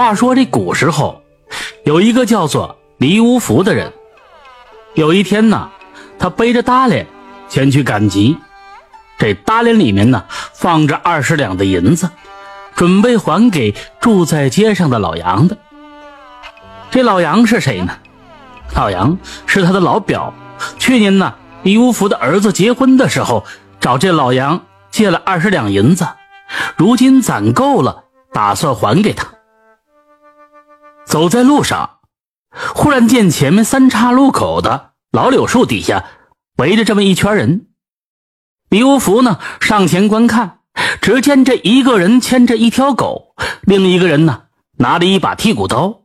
话说这古时候，有一个叫做李无福的人。有一天呢，他背着大脸前去赶集，这大脸里面呢放着二十两的银子，准备还给住在街上的老杨的。这老杨是谁呢？老杨是他的老表。去年呢，李无福的儿子结婚的时候，找这老杨借了二十两银子，如今攒够了，打算还给他。走在路上，忽然见前面三岔路口的老柳树底下围着这么一圈人。李无福呢上前观看，只见这一个人牵着一条狗，另一个人呢拿着一把剔骨刀。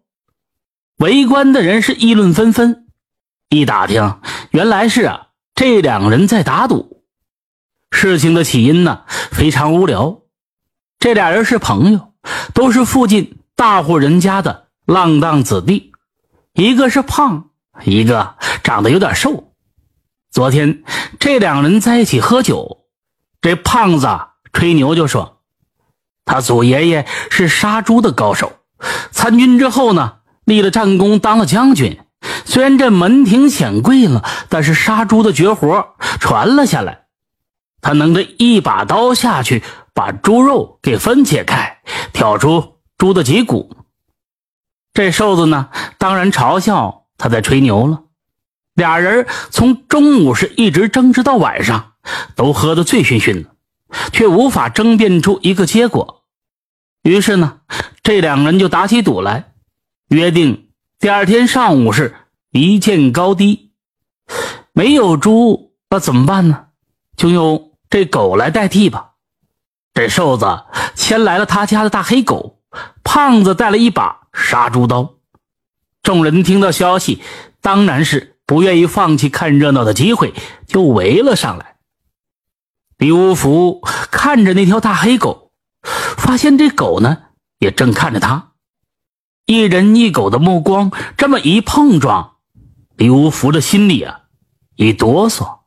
围观的人是议论纷纷。一打听，原来是啊这两个人在打赌。事情的起因呢非常无聊，这俩人是朋友，都是附近大户人家的。浪荡子弟，一个是胖，一个长得有点瘦。昨天这两人在一起喝酒，这胖子吹牛就说，他祖爷爷是杀猪的高手，参军之后呢，立了战功，当了将军。虽然这门庭显贵了，但是杀猪的绝活传了下来。他能这一把刀下去，把猪肉给分解开，挑出猪的脊骨。这瘦子呢，当然嘲笑他在吹牛了。俩人从中午是一直争执到晚上，都喝得醉醺醺的，却无法争辩出一个结果。于是呢，这两人就打起赌来，约定第二天上午是一见高低。没有猪，那怎么办呢？就用这狗来代替吧。这瘦子牵来了他家的大黑狗，胖子带了一把。杀猪刀，众人听到消息，当然是不愿意放弃看热闹的机会，就围了上来。李无福看着那条大黑狗，发现这狗呢也正看着他，一人一狗的目光这么一碰撞，李无福的心里啊一哆嗦，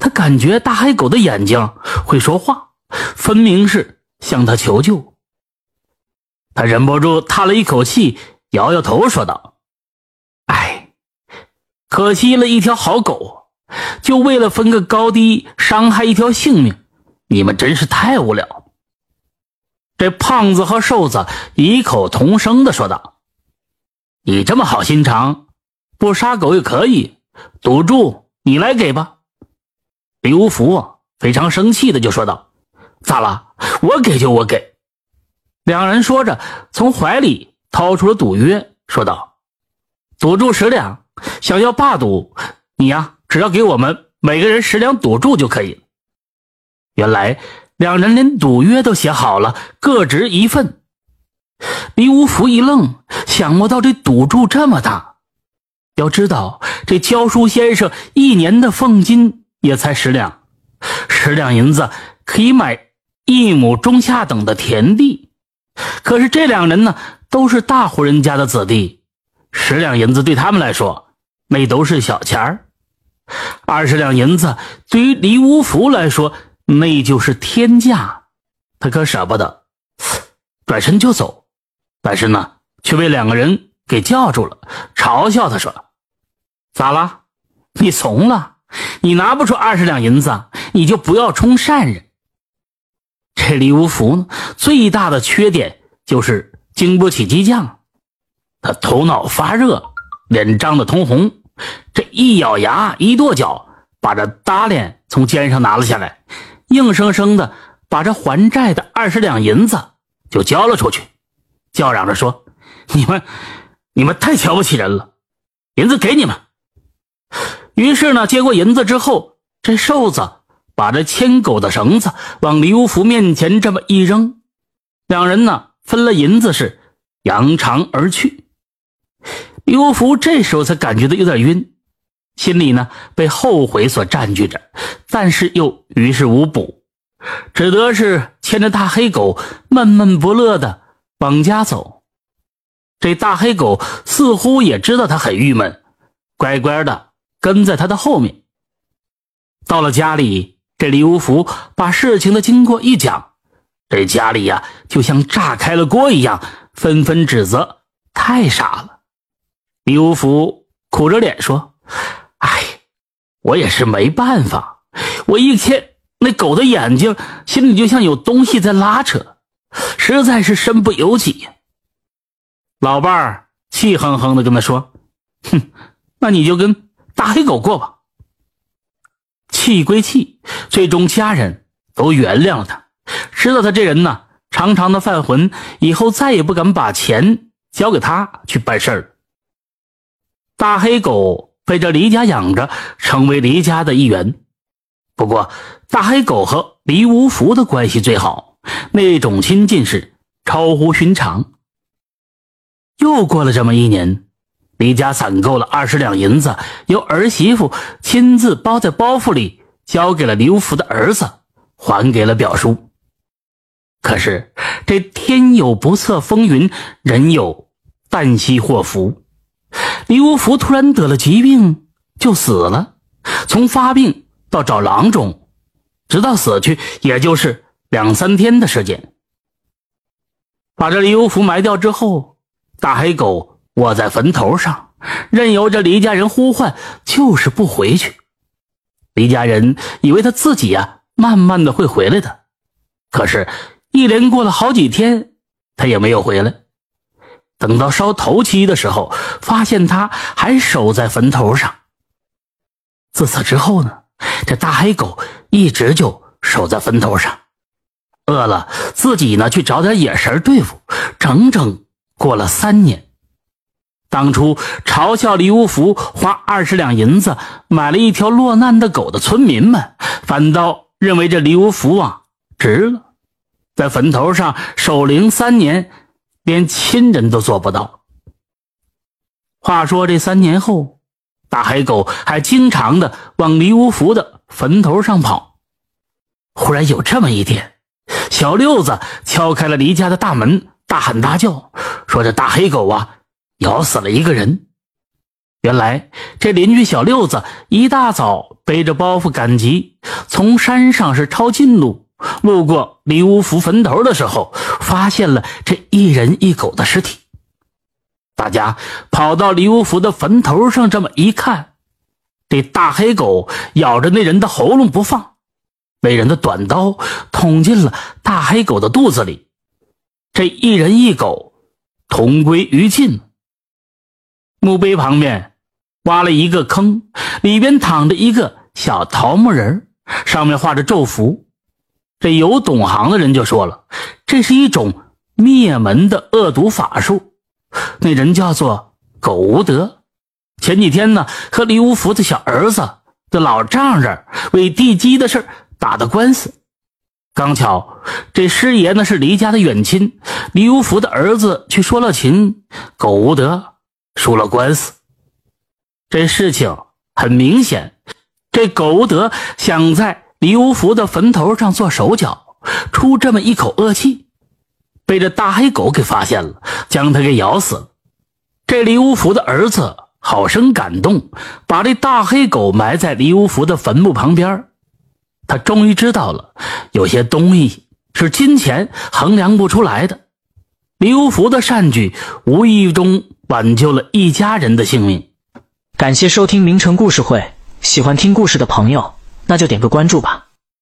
他感觉大黑狗的眼睛会说话，分明是向他求救。他忍不住叹了一口气，摇摇头说道：“哎，可惜了一条好狗，就为了分个高低，伤害一条性命，你们真是太无聊。”这胖子和瘦子异口同声的说道：“你这么好心肠，不杀狗也可以，赌注你来给吧。”刘福非常生气的就说道：“咋了？我给就我给。”两人说着，从怀里掏出了赌约，说道：“赌注十两，想要霸赌，你呀，只要给我们每个人十两赌注就可以。”原来两人连赌约都写好了，各执一份。李无福一愣，想不到这赌注这么大。要知道，这教书先生一年的俸金也才十两，十两银子可以买一亩中下等的田地。可是这两人呢，都是大户人家的子弟，十两银子对他们来说，那都是小钱儿；二十两银子对于李无福来说，那就是天价，他可舍不得，转身就走。但是呢，却被两个人给叫住了，嘲笑他说：“咋了？你怂了？你拿不出二十两银子，你就不要充善人。”这李无福呢，最大的缺点就是经不起激将，他头脑发热，脸涨得通红，这一咬牙，一跺脚，把这大脸从肩上拿了下来，硬生生的把这还债的二十两银子就交了出去，叫嚷着说：“你们，你们太瞧不起人了，银子给你们。”于是呢，接过银子之后，这瘦子。把这牵狗的绳子往李无福面前这么一扔，两人呢分了银子是扬长而去。李无福这时候才感觉到有点晕，心里呢被后悔所占据着，但是又于事无补，只得是牵着大黑狗闷闷不乐的往家走。这大黑狗似乎也知道他很郁闷，乖乖的跟在他的后面。到了家里。这李无福把事情的经过一讲，这家里呀就像炸开了锅一样，纷纷指责太傻了。李无福苦着脸说：“哎，我也是没办法，我一天那狗的眼睛，心里就像有东西在拉扯，实在是身不由己。”老伴儿气哼哼的跟他说：“哼，那你就跟大黑狗过吧。”气归气，最终家人都原谅了他，知道他这人呢，常常的犯浑，以后再也不敢把钱交给他去办事儿。大黑狗被这黎家养着，成为黎家的一员。不过，大黑狗和黎无福的关系最好，那种亲近是超乎寻常。又过了这么一年。李家攒够了二十两银子，由儿媳妇亲自包在包袱里，交给了刘福的儿子，还给了表叔。可是这天有不测风云，人有旦夕祸福。刘福突然得了疾病，就死了。从发病到找郎中，直到死去，也就是两三天的时间。把这刘福埋掉之后，大黑狗。卧在坟头上，任由着李家人呼唤，就是不回去。李家人以为他自己呀，慢慢的会回来的。可是，一连过了好几天，他也没有回来。等到烧头七的时候，发现他还守在坟头上。自此之后呢，这大黑狗一直就守在坟头上，饿了自己呢去找点野食对付，整整过了三年。当初嘲笑李无福花二十两银子买了一条落难的狗的村民们，反倒认为这李无福啊值了，在坟头上守灵三年，连亲人都做不到。话说这三年后，大黑狗还经常的往李无福的坟头上跑。忽然有这么一天，小六子敲开了黎家的大门，大喊大叫说：“这大黑狗啊！”咬死了一个人。原来这邻居小六子一大早背着包袱赶集，从山上是抄近路，路过李无福坟头的时候，发现了这一人一狗的尸体。大家跑到李无福的坟头上，这么一看，这大黑狗咬着那人的喉咙不放，那人的短刀捅进了大黑狗的肚子里，这一人一狗同归于尽。墓碑旁边挖了一个坑，里边躺着一个小桃木人，上面画着咒符。这有懂行的人就说了，这是一种灭门的恶毒法术。那人叫做苟无德，前几天呢和李无福的小儿子的老丈人为地基的事打的官司。刚巧这师爷呢是李家的远亲，李无福的儿子去说了情，苟无德。输了官司，这事情很明显，这苟德想在李无福的坟头上做手脚，出这么一口恶气，被这大黑狗给发现了，将他给咬死了。这李无福的儿子好生感动，把这大黑狗埋在李无福的坟墓旁边。他终于知道了，有些东西是金钱衡量不出来的。李无福的善举，无意中。挽救了一家人的性命。感谢收听名城故事会，喜欢听故事的朋友，那就点个关注吧。